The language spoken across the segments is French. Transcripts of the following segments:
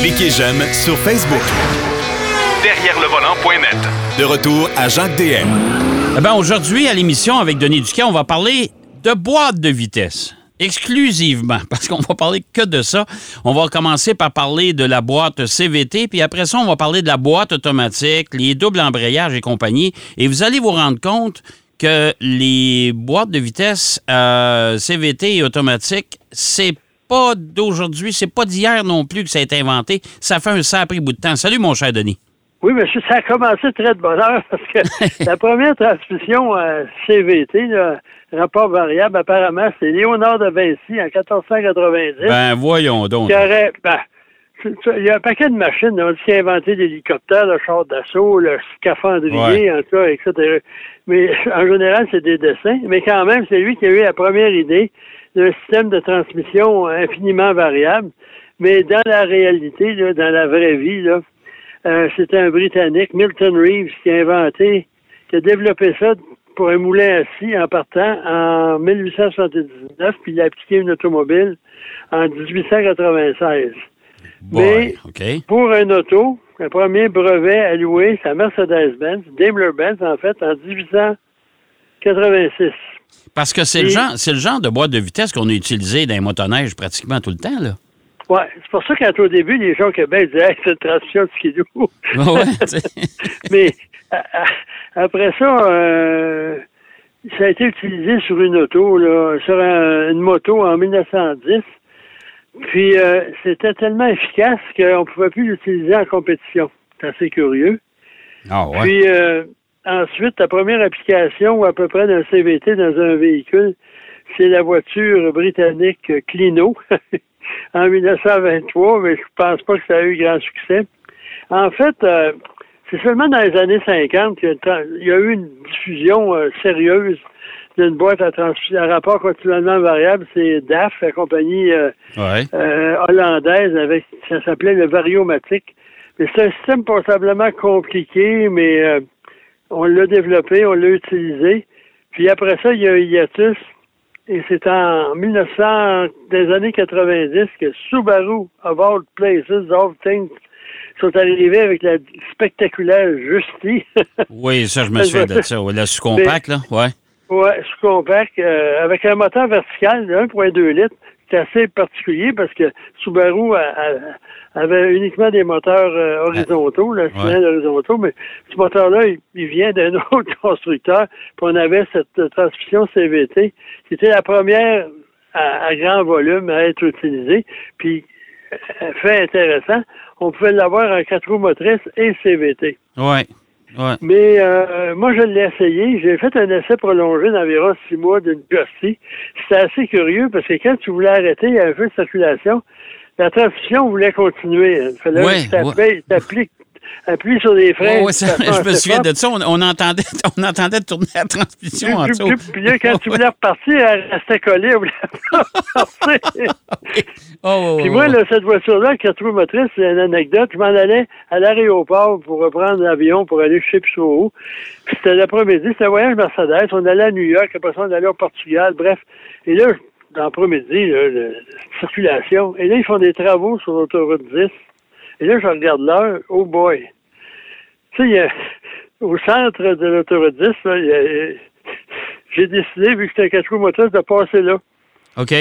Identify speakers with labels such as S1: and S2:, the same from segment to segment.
S1: Cliquez j'aime sur Facebook.
S2: Derrière le volant.net.
S1: De retour à Jacques DM.
S3: Eh ben, aujourd'hui, à l'émission avec Denis Duquet, on va parler de boîte de vitesse. Exclusivement, parce qu'on va parler que de ça. On va commencer par parler de la boîte CVT, puis après ça, on va parler de la boîte automatique, les doubles embrayages et compagnie. Et vous allez vous rendre compte que les boîtes de vitesse euh, CVT et automatiques, c'est pas d'aujourd'hui, c'est pas d'hier non plus que ça a été inventé. Ça fait un sacré bout de temps. Salut, mon cher Denis.
S4: Oui, monsieur, ça a commencé très de bonne heure parce que la première transmission euh, CVT, le rapport variable, apparemment, c'est Léonard de Vinci en 1490.
S3: Ben, voyons donc.
S4: qui aurait- ben, il y a un paquet de machines là, qui a inventé l'hélicoptère, le char d'assaut, le scaphandrier, en tout cas, etc. Mais en général, c'est des dessins. Mais quand même, c'est lui qui a eu la première idée d'un système de transmission infiniment variable. Mais dans la réalité, là, dans la vraie vie, là, euh, c'était un Britannique, Milton Reeves, qui a inventé, qui a développé ça pour un moulin assis en partant en 1879, puis il a appliqué une automobile en 1896. Mais pour un auto, le premier brevet alloué, c'est à Mercedes-Benz, Daimler-Benz, en fait, en 1886.
S3: Parce que c'est le, genre, c'est le genre de boîte de vitesse qu'on a utilisé dans les motoneiges pratiquement tout le temps, là.
S4: Ouais, c'est pour ça qu'au début, les gens au Québec disaient hey, c'est une transmission de skidoo.
S3: Ouais, tu sais.
S4: Mais a- a- après ça, euh, ça a été utilisé sur une auto, là, sur un- une moto en 1910. Puis euh, c'était tellement efficace qu'on ne pouvait plus l'utiliser en compétition. C'est assez curieux.
S3: Ah ouais.
S4: Puis euh, ensuite, la première application à peu près d'un CVT dans un véhicule, c'est la voiture britannique Clino en 1923, mais je pense pas que ça a eu grand succès. En fait, euh, c'est seulement dans les années 50 qu'il y a, eu une diffusion euh, sérieuse d'une boîte à, trans- à rapport continuellement variable. C'est DAF, la compagnie euh,
S3: Ouais.
S4: euh, hollandaise avec ça s'appelait le variomatique. Mais c'est un système passablement compliqué, mais euh, on l'a développé, on l'a utilisé. Puis après ça, il y a eu hiatus. Et c'est en 1900, des années 90 que Subaru, of all places, of all things, sont arrivés avec la spectaculaire Justy.
S3: Oui, ça, je me souviens de ça. La sous-compact, là. Ouais.
S4: Ouais, sous-compact, euh, avec un moteur vertical de 1.2 litres. C'est assez particulier parce que Subaru a- a- avait uniquement des moteurs euh, horizontaux, là, cylindres horizontaux, mais ce moteur-là, il, il vient d'un autre constructeur. Puis on avait cette transmission CVT qui était la première à, à grand volume à être utilisée. Puis, euh, fait intéressant, on pouvait l'avoir en quatre roues motrices et CVT.
S3: Ouais. Ouais.
S4: Mais euh, moi, je l'ai essayé. J'ai fait un essai prolongé d'environ six mois d'une Gossi. C'était assez curieux parce que quand tu voulais arrêter, il y avait un de circulation. La transmission voulait continuer. Il fallait
S3: Ouais,
S4: que t'appuies- t'appliques- appuies sur les freins.
S3: Ouais, ça- je me souviens de ça. On, on entendait, on entendait tourner la transmission en dessous.
S4: puis- là, quand tu voulais repartir, elle restait collée.
S3: Oh,
S4: Puis moi, là, cette voiture-là, quatre roues motrices, c'est une anecdote. Je m'en allais à l'aéroport pour reprendre l'avion pour aller chez plus où. Puis c'était l'après-midi, c'était un voyage Mercedes. On allait à New York, après ça, on allait au Portugal, bref. Et là, dans l'après-midi, le- circulation. Et là, ils font des travaux sur l'autoroute 10. Et là, je regarde l'heure. Oh boy. Tu sais, au centre de l'autoroute 10, là, il y a- j'ai décidé, vu que c'était un quatre roues motrices, de passer là
S3: OK.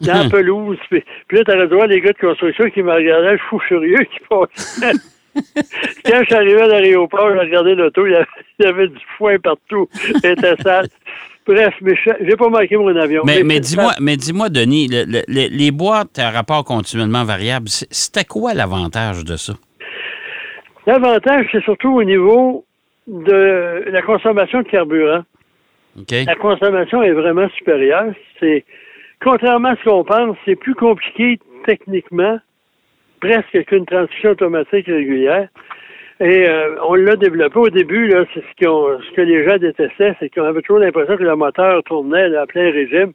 S4: dans la pelouse. Puis, puis là, t'aurais droit les gars de construction qui me regardaient, fou furieux qui passait. Quand je suis arrivé à l'aéroport, j'ai regardé l'auto, il y avait du foin partout. C'était sale. Bref, mais je- j'ai pas manqué mon avion.
S3: Mais, dis-moi, mais dis-moi, Denis, le- le- le- les boîtes à rapport continuellement variable, c'est- c'était quoi l'avantage de ça?
S4: L'avantage, c'est surtout au niveau de la consommation de carburant. La consommation est vraiment supérieure. C'est contrairement à ce qu'on pense, c'est plus compliqué techniquement, presque qu'une transmission automatique régulière. Et euh, on l'a développé au début, là, c'est ce, qu'on- ce que les gens détestaient, c'est qu'on avait toujours l'impression que le moteur tournait là, à plein régime.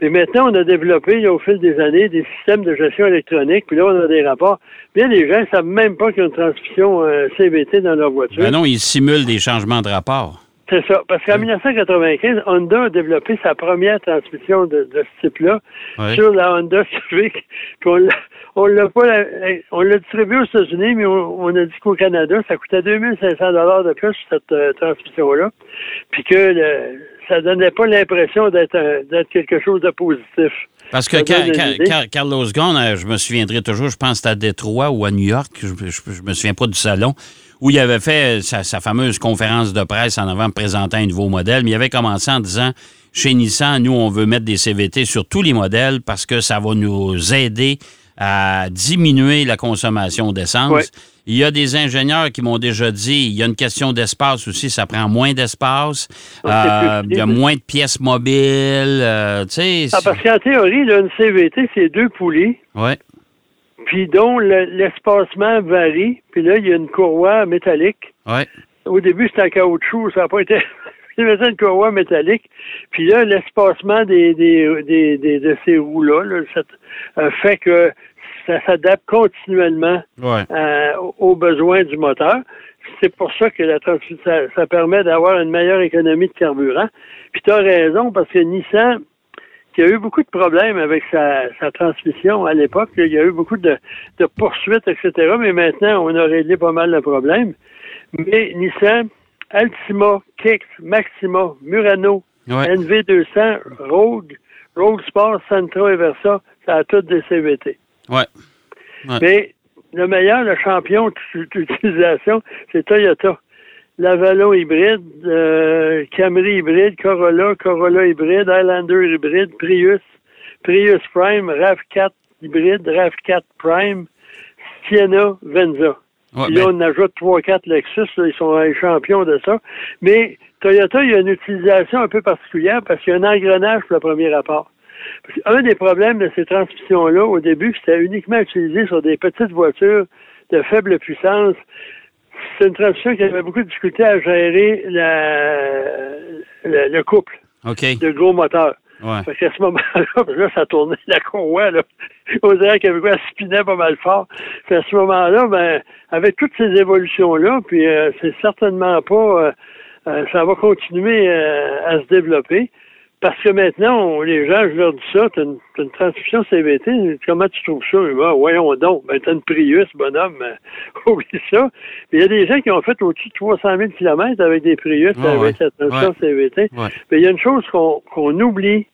S4: Et maintenant, on a développé au fil des années des systèmes de gestion électronique, puis là, on a des rapports. Bien, les gens ne savent même pas qu'il y a une transmission euh, CVT dans leur voiture.
S3: Ben non, ils simulent des changements de rapport.
S4: C'est ça. Parce qu'en 1995, Honda a développé sa première transmission de, de ce type-là sur la Honda Civic. Puis on l'a- on l'a pas, on l'a distribué aux États-Unis, mais on, on a dit qu'au Canada, ça coûtait 2500 dollars de plus cette euh, transmission-là. Puis que le- ça donnait pas l'impression d'être un- d'être quelque chose de positif.
S3: Parce que. Car- Carlos Ghosn, euh, je me souviendrai toujours, je pense que c'était à Détroit ou à New York, je, je, je me souviens pas du salon, où il avait fait sa, sa fameuse conférence de presse en avant présentant un nouveau modèle, mais il avait commencé en disant chez Nissan, nous, on veut mettre des CVT sur tous les modèles parce que ça va nous aider à diminuer la consommation d'essence.
S4: Ouais.
S3: Il y a des ingénieurs qui m'ont déjà dit, il y a une question d'espace aussi, ça prend moins d'espace, euh, il y a moins de pièces mobiles, euh, tu sais.
S4: Ah, parce qu'en théorie, là, une CVT, c'est deux poulies,
S3: Ouais.
S4: Puis dont le- l'espacement varie. Puis là, il y a une courroie métallique.
S3: Ouais.
S4: Au début, c'était en caoutchouc, ça n'a pas été. Il une courroie métallique. Puis là, l'espacement des, des, des, des- de ces roues-là là, ça- euh, fait que ça s'adapte continuellement
S3: Ouais.
S4: euh, aux besoins du moteur. C'est pour ça que la ça, ça permet d'avoir une meilleure économie de carburant. Puis tu as raison, parce que Nissan, qui a eu beaucoup de problèmes avec sa, sa transmission à l'époque, il y a eu beaucoup de, de poursuites, etc. Mais maintenant, on a réglé pas mal de problèmes. Mais Nissan, Altima, Kicks, Maxima, Murano,
S3: Ouais.
S4: NV200, Rogue, Rogue Sport, Sentra et Versa, ça a toutes des CVT.
S3: Ouais.
S4: Mais le meilleur, le champion d'utilisation, c'est Toyota. L'Avalon hybride, euh, Camry hybride, Corolla, Corolla hybride, Highlander hybride, Prius, Prius Prime, RAV4 hybride, RAV4 Prime, Sienna, Venza.
S3: Ouais,
S4: là,
S3: ben-
S4: on ajoute 3-4 Lexus, là, ils sont les champions de ça. Mais Toyota, il y a une utilisation un peu particulière parce qu'il y a un engrenage pour le premier rapport. Un des problèmes de ces transmissions-là, au début, c'était uniquement utilisé sur des petites voitures de faible puissance. C'est une transmission qui avait beaucoup de difficulté à gérer la- le, le couple de gros moteurs.
S3: Ouais.
S4: Parce qu'à ce moment-là, là, ça tournait la courroie, là. On dirait qu'il y avait quoi, elle spinait pas mal fort. Puis à ce moment-là, ben, avec toutes ces évolutions-là, puis euh, c'est certainement pas, euh, euh, ça va continuer à se développer. Parce que maintenant, on- les gens, je leur dis ça, t'as une, une transmission CVT, comment tu trouves ça? Ah, voyons donc, ben, t'as une Prius, bonhomme, euh, oublie ça. Il y a des gens qui ont fait au-dessus de 300 000 km avec des Prius,
S3: Ah,
S4: avec
S3: ouais.
S4: la transmission
S3: Ouais.
S4: CVT. Mais il y a une chose qu'on qu'on oublie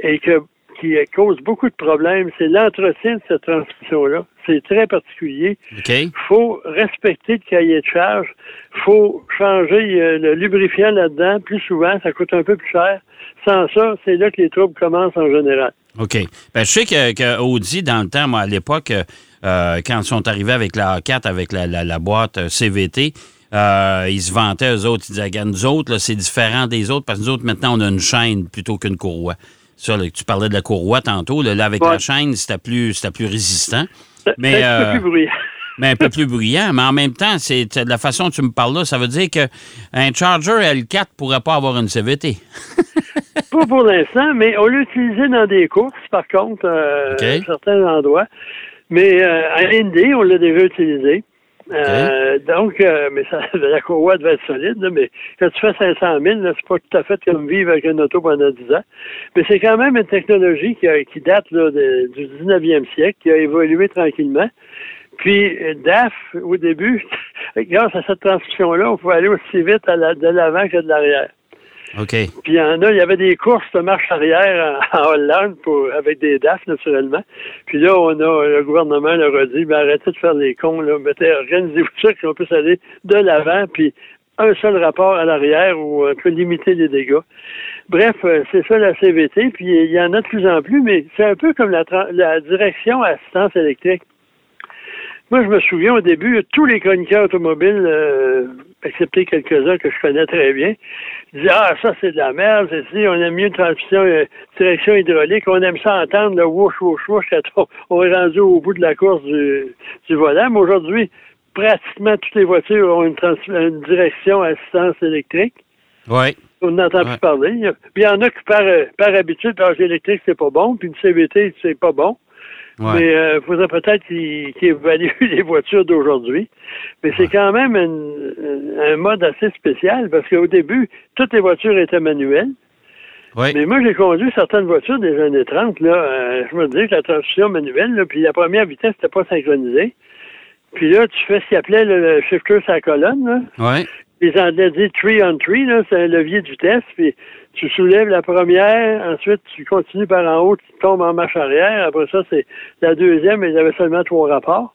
S4: et que, qui cause beaucoup de problèmes, c'est l'entretien de cette transmission-là. C'est très particulier. Il faut respecter le cahier de charge. Il faut changer euh, le lubrifiant là-dedans plus souvent. Ça coûte un peu plus cher. Sans ça, c'est là que les troubles commencent en général.
S3: OK. Ben, je sais que, que Audi, dans le temps, moi, à l'époque, euh, quand ils sont arrivés avec la A4, avec la, la- la boîte euh, CVT, euh, ils se vantaient, eux autres. Ils disaient, nous autres, c'est différent des autres parce que nous autres, maintenant, on a une chaîne plutôt qu'une courroie. Ça, là, tu parlais de la courroie tantôt. Là, là, avec
S4: Ouais.
S3: la chaîne, c'était plus, c'était plus résistant. Mais,
S4: un peu
S3: euh,
S4: plus bruyant.
S3: mais un peu plus bruyant. Mais en même temps, c'est de la façon dont tu me parles là, ça veut dire qu'un Charger L4 pourrait pas avoir une CVT.
S4: Pas pour l'instant, mais on l'a utilisé dans des courses, par contre, euh, à certains endroits. Mais euh, à on l'a déjà utilisé. Euh, Donc, euh, mais ça, la courroie devait être solide, là, mais quand tu fais 500 000, là, c'est pas tout à fait comme vivre avec une auto pendant 10 ans. Mais c'est quand même une technologie qui, a- qui date là, de- du 19e siècle, qui a évolué tranquillement. Puis, euh, DAF, au début, grâce à cette transmission-là, on pouvait aller aussi vite à la- de l'avant que de l'arrière.
S3: OK.
S4: Puis il y en a, il y avait des courses de marche arrière en, Hollande pour, avec des DAF, naturellement. Puis là, on a, le gouvernement leur a dit, ben, arrêtez de faire les cons, là. Mettez, organisez-vous ça, qu'on puisse aller de l'avant, puis un seul rapport à l'arrière où on peut limiter les dégâts. Bref, euh, c'est ça la CVT, puis il y en a de plus en plus, mais c'est un peu comme la, la direction assistance électrique. Moi, je me souviens au début, tous les chroniqueurs automobiles, euh, excepté quelques-uns que je connais très bien, disaient Ah, ça c'est de la merde, c'est si, on aime mieux une transmission, euh, direction hydraulique, on aime ça entendre le whoosh, whoosh, whoosh quand on, est rendu au bout de la course du, du volant. Mais aujourd'hui, pratiquement toutes les voitures ont une, trans- une direction à assistance électrique.
S3: Oui.
S4: On n'entend
S3: Ouais.
S4: plus parler. Il y, a- puis il y en a qui, par, euh, par habitude, parce électrique, c'est pas bon, puis une CVT, c'est pas bon.
S3: Ouais.
S4: Mais il faudrait peut-être qu'il qu'il évalue les voitures d'aujourd'hui. Mais c'est quand même une- un mode assez spécial parce qu'au début, toutes les voitures étaient manuelles. Mais moi, j'ai conduit certaines voitures des années 30. Là, euh, je me disais que la transmission manuelle, là, puis la première vitesse n'était pas synchronisée. Puis là, tu fais ce qu'il appelait le, shifter sur la colonne. Là.
S3: Oui.
S4: Les Anglais disent tree on tree, là, c'est un levier de vitesse, puis tu soulèves la première, ensuite tu continues par en haut, tu tombes en marche arrière, après ça, c'est la deuxième, mais il y avait seulement trois rapports.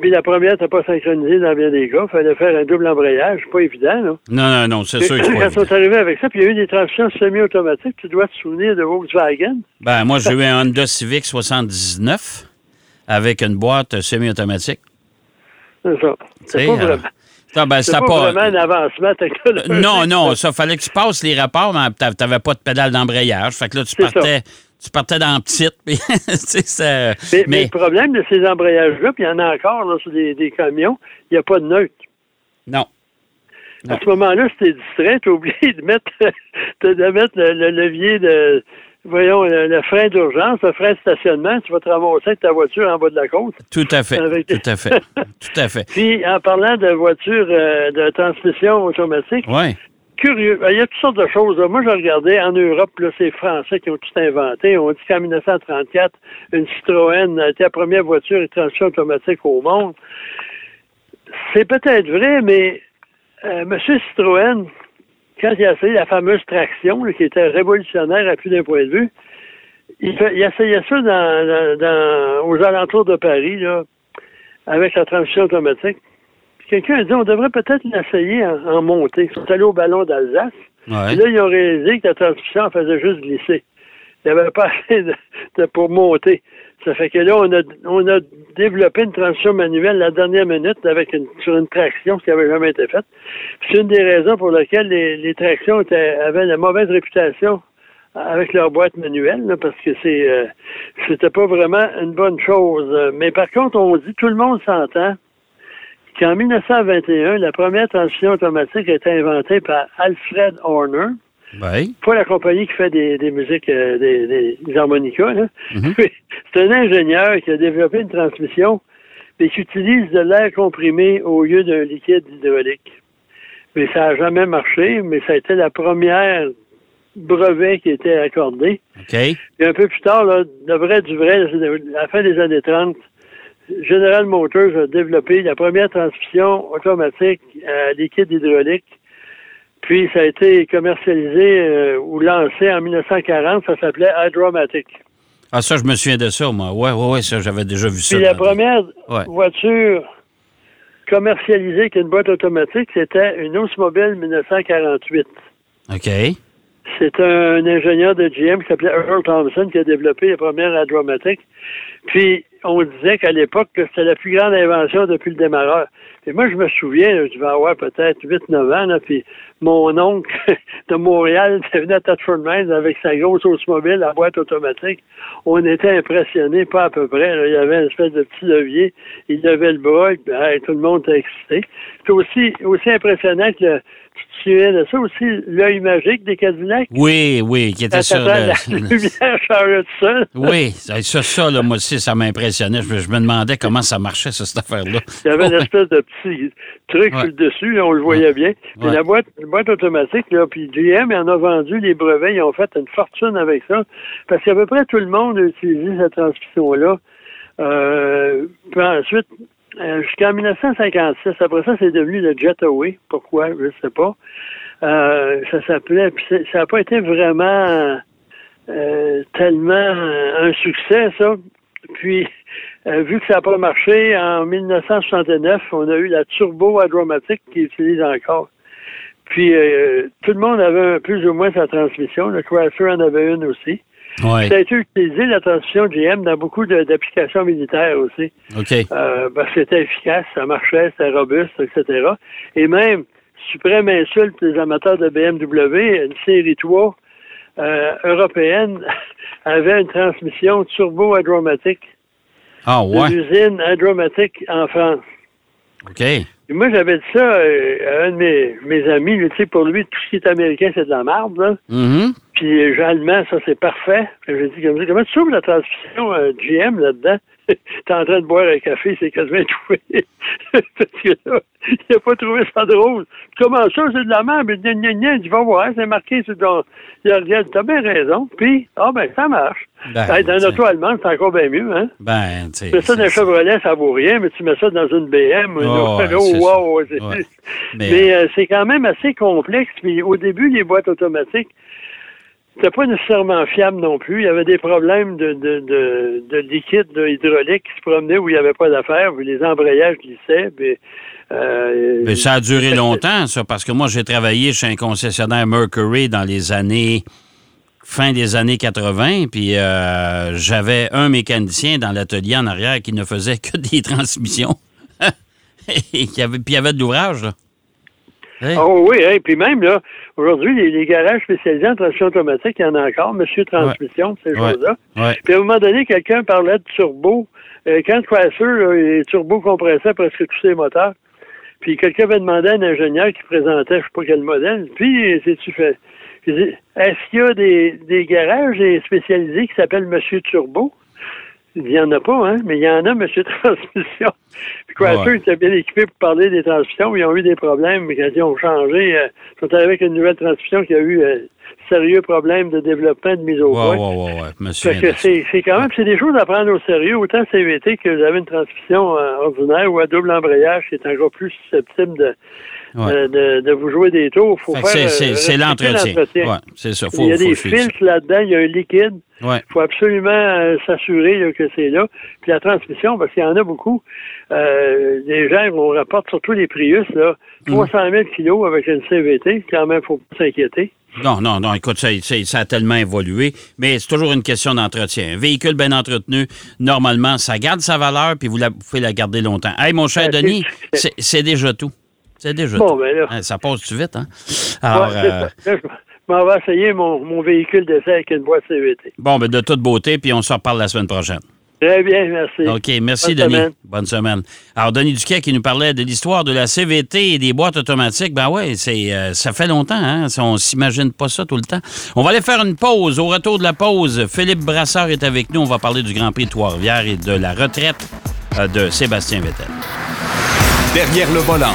S4: Puis la première n'était pas synchronisée dans bien des cas, il fallait faire un double embrayage, pas évident, là.
S3: Non, non, non, c'est sûr que
S4: Quand on
S3: évident.
S4: est arrivé avec ça, puis il y a eu des transmissions semi-automatiques, tu dois te souvenir de Volkswagen.
S3: Ben, moi, j'ai eu un Honda Civic 79 avec une boîte semi-automatique.
S4: C'est ça. C'est pas,
S3: euh,
S4: vraiment,
S3: ça, ben,
S4: c'est
S3: c'était
S4: pas
S3: pas.
S4: vraiment un avancement technologique.
S3: Non, non, ça fallait que tu passes les rapports, mais t'a- t'avais pas de pédale d'embrayage. Fait que là, tu
S4: ça.
S3: partais, tu partais dans petite. puis, ça-
S4: Mais, mais
S3: mais,
S4: le problème de ces embrayages-là, puis il y en a encore là, sur des, des camions, il n'y a pas de neutre.
S3: non.
S4: À ce moment-là, si t'es distrait, t'es obligé de mettre, de, de mettre le, le levier de, voyons, le, le frein d'urgence, le frein de stationnement, tu vas te ramasser avec ta voiture en bas de la côte.
S3: Tout à fait.
S4: Avec-
S3: Tout à fait. Tout à fait.
S4: Puis, en parlant de voitures euh, de transmission automatique, curieux, il y a toutes sortes de choses. Moi, je regardais en Europe, là, c'est les Français qui ont tout inventé. On dit qu'en 1934, une Citroën a été la première voiture de transmission automatique au monde. C'est peut-être vrai, mais euh, M. Citroën, quand il a essayé la fameuse traction, là, qui était révolutionnaire à plus d'un point de vue, il, fait- il essayait ça dans, dans- dans- aux alentours de Paris, là, avec la transmission automatique. Puis quelqu'un a dit on devrait peut-être l'essayer en, en montée. Ils sont allés au ballon d'Alsace.
S3: Ouais.
S4: Puis là, ils ont réalisé que la transmission en faisait juste glisser. Il n'y avait pas assez de, de- pour monter. Ça fait que là, on a, on a développé une transmission manuelle la dernière minute avec une, sur une traction, qui n'avait jamais été fait. Puis C'est une des raisons pour lesquelles les, les tractions étaient, avaient la mauvaise réputation avec leur boîte manuelle, là, parce que c'est euh, c'était pas vraiment une bonne chose. Mais par contre, on dit, tout le monde s'entend qu'en 1921, la première transmission automatique a été inventée par Alfred Horner,
S3: Oui.
S4: pas la compagnie qui fait des, des musiques, euh, des, des- des harmonicas. là.
S3: Mhm.
S4: C'est un ingénieur qui a développé une transmission mais qui utilise de l'air comprimé au lieu d'un liquide hydraulique. Mais ça n'a jamais marché, mais ça a été la première brevet qui a été accordé.
S3: OK.
S4: Puis un peu plus tard, là, le vrai du vrai, à la fin des années 30, General Motors a développé la première transmission automatique à liquide hydraulique. Puis ça a été commercialisé euh, ou lancé en 1940, ça s'appelait Hydromatic.
S3: Ah, ça, je me souviens de ça, moi. Oui, oui, oui, ça, j'avais déjà vu ça.
S4: Puis la première
S3: Ouais.
S4: voiture commercialisée avec une boîte automatique, c'était une Oldsmobile 1948.
S3: OK.
S4: C'est un ingénieur de GM qui s'appelait Earl Thompson qui a développé les premières Hydromatic. Puis, on disait qu'à l'époque, que c'était la plus grande invention depuis le démarreur. Et moi, je me souviens, je vais avoir peut-être 8-9 ans, là, puis mon oncle de Montréal venu à Tatford Mines avec sa grosse automobile à boîte automatique. On était impressionnés, pas à peu près. là. Il y avait une espèce de petit levier. Il levait le bras, et, hey, tout le monde était excité. C'est aussi, aussi impressionnant que le- tu te de ça aussi, l'œil magique des Cadillacs?
S3: Oui, oui, qui était sur
S4: la
S3: le...
S4: lumière changeait seul.
S3: Oui, ça, ça, là, moi aussi, ça m'impressionnait. Je, me- je me demandais comment ça marchait, ça, cette affaire-là.
S4: Il y avait une espèce de petit truc
S3: Ouais.
S4: sur le dessus, là, on le voyait bien. Puis
S3: Ouais.
S4: la boîte, la boîte automatique, là, puis GM en a vendu les brevets, ils ont fait une fortune avec ça. Parce qu'à peu près tout le monde a utilisé cette transmission-là. Euh, puis ensuite, euh, jusqu'en 1956, après ça, c'est devenu le Jetaway. Pourquoi? Je ne sais pas. Euh, ça s'appelait, puis ça n'a pas été vraiment euh, tellement un succès, ça. Puis, euh, vu que ça n'a pas marché, en 1969, on a eu la turbo hydromatique qui utilise encore. Puis, euh, tout le monde avait plus ou moins sa transmission. Le Chrysler en avait une aussi. Ça a été utilisé, la transmission GM, dans beaucoup d'applications militaires aussi.
S3: OK.
S4: Euh, parce que c'était efficace, ça marchait, c'était robuste, etc. Et même, suprême insulte des amateurs de BMW, une série 3 euh, européenne avait une transmission turbo-hydromatique
S3: Ah, ouais.
S4: l'usine hydromatique en France.
S3: OK.
S4: moi, j'avais dit ça euh, à un de mes, mes amis. Tu sais, pour lui, tout ce qui est américain, c'est de la merde. Là. Puis euh, allemand, ça, c'est parfait. J'ai dit, comme ça, comment tu trouves la transmission euh, GM là-dedans? T'es en train de boire un café, c'est quasiment tout. Parce que là, il n'a pas trouvé ça drôle. Comment ça, c'est de la merde? Mais gna, gna, gna, il dit, va voir, c'est marqué sur ton... Il regarde, t'as bien raison. Puis, ah ben, ça marche.
S3: Ben,
S4: Hey, dans
S3: tu sais.
S4: l'auto allemande, c'est encore bien mieux, hein?
S3: Ben, tu sais.
S4: Tu mets ça dans un Chevrolet, ça vaut rien, mais tu mets ça dans une BM, une
S3: Oh, ouais,
S4: wow,
S3: Ouais. Mais,
S4: Mais euh, c'est quand même assez complexe. Puis au début, les boîtes automatiques, c'était pas nécessairement fiable non plus. Il y avait des problèmes de, de, de, de liquide de hydraulique qui se promenaient où il n'y avait pas d'affaires, puis les embrayages glissaient. Puis, euh,
S3: mais ça a duré longtemps, ça, parce que moi, j'ai travaillé chez un concessionnaire Mercury dans les années. fin des années 80, puis euh, j'avais un mécanicien dans l'atelier en arrière qui ne faisait que des transmissions. Et qui avait, puis il y avait de l'ouvrage, là. Hey.
S4: Oh oui, hein, puis même là, aujourd'hui, les, les garages spécialisés en transmission automatique, il y en a encore, monsieur transmission, ces
S3: Ouais.
S4: choses-là.
S3: Ouais.
S4: Puis à un moment donné, quelqu'un parlait de turbo. Euh, quand Chrysler, là, les turbos compressaient presque tous ses moteurs. Puis quelqu'un avait demandé à un ingénieur qui présentait, je sais pas quel modèle, puis c'est-tu fait? Est-ce qu'il y a des, des garages spécialisés qui s'appellent Monsieur Turbo? Il n'y en a pas, hein, mais il y en a, Monsieur Transmission. Puis Chrysler
S3: Ouais.
S4: était bien équipé pour parler des transmissions, ils ont eu des problèmes, mais quand ils ont changé, euh, ils sont arrivés avec une nouvelle transmission qui a eu euh, sérieux problèmes de développement de mise au point.
S3: ouais, ouais, ouais. Monsieur.
S4: Fait que c'est c'est quand même c'est des choses à prendre au sérieux, autant CVT que vous avez une transmission euh, ordinaire ou à double embrayage qui est encore plus susceptible de,
S3: Ouais.
S4: de, vous jouer des tours. Faut faire,
S3: c'est-
S4: euh,
S3: l'entretien. Ouais, c'est ça. Faut,
S4: il y a
S3: faut
S4: des filtres là-dedans, il y a un liquide.
S3: Ouais.
S4: Il faut absolument euh, s'assurer là, que c'est là. Puis la transmission, parce qu'il y en a beaucoup. Euh, les gens, on rapporte surtout les Prius, là,
S3: Mm.
S4: 300 000 kilos avec une CVT. Quand même, faut pas s'inquiéter.
S3: Non, non, non, écoute, ça, a tellement évolué, mais c'est toujours une question d'entretien. Un véhicule bien entretenu, normalement, ça garde sa valeur, puis vous, la, vous pouvez la garder longtemps. Hey, mon cher
S4: c'est-
S3: Denis, c'est déjà tout. C'est déjà
S4: Bon,
S3: tout.
S4: ben là.
S3: Hein, Ça passe-tu vite, hein? Alors,
S4: Ouais,
S3: euh.
S4: Là, je m'en vais essayer mon, mon véhicule d'essai avec une boîte CVT.
S3: bon, ben de toute beauté, puis on se reparle la semaine prochaine.
S4: Très bien, merci.
S3: OK, merci,
S4: Bonne
S3: Denis.
S4: semaine.
S3: Bonne semaine. Alors, Denis Duquet qui nous parlait de l'histoire de la CVT et des boîtes automatiques. Ben ouais, c'est, euh, ça fait longtemps, hein? On s'imagine pas ça tout le temps. On va aller faire une pause. Au retour de la pause, Philippe Brasseur est avec nous. On va parler du Grand Prix de Trois-Rivières et de la retraite euh, de Sébastien Vettel.
S1: Derrière le volant.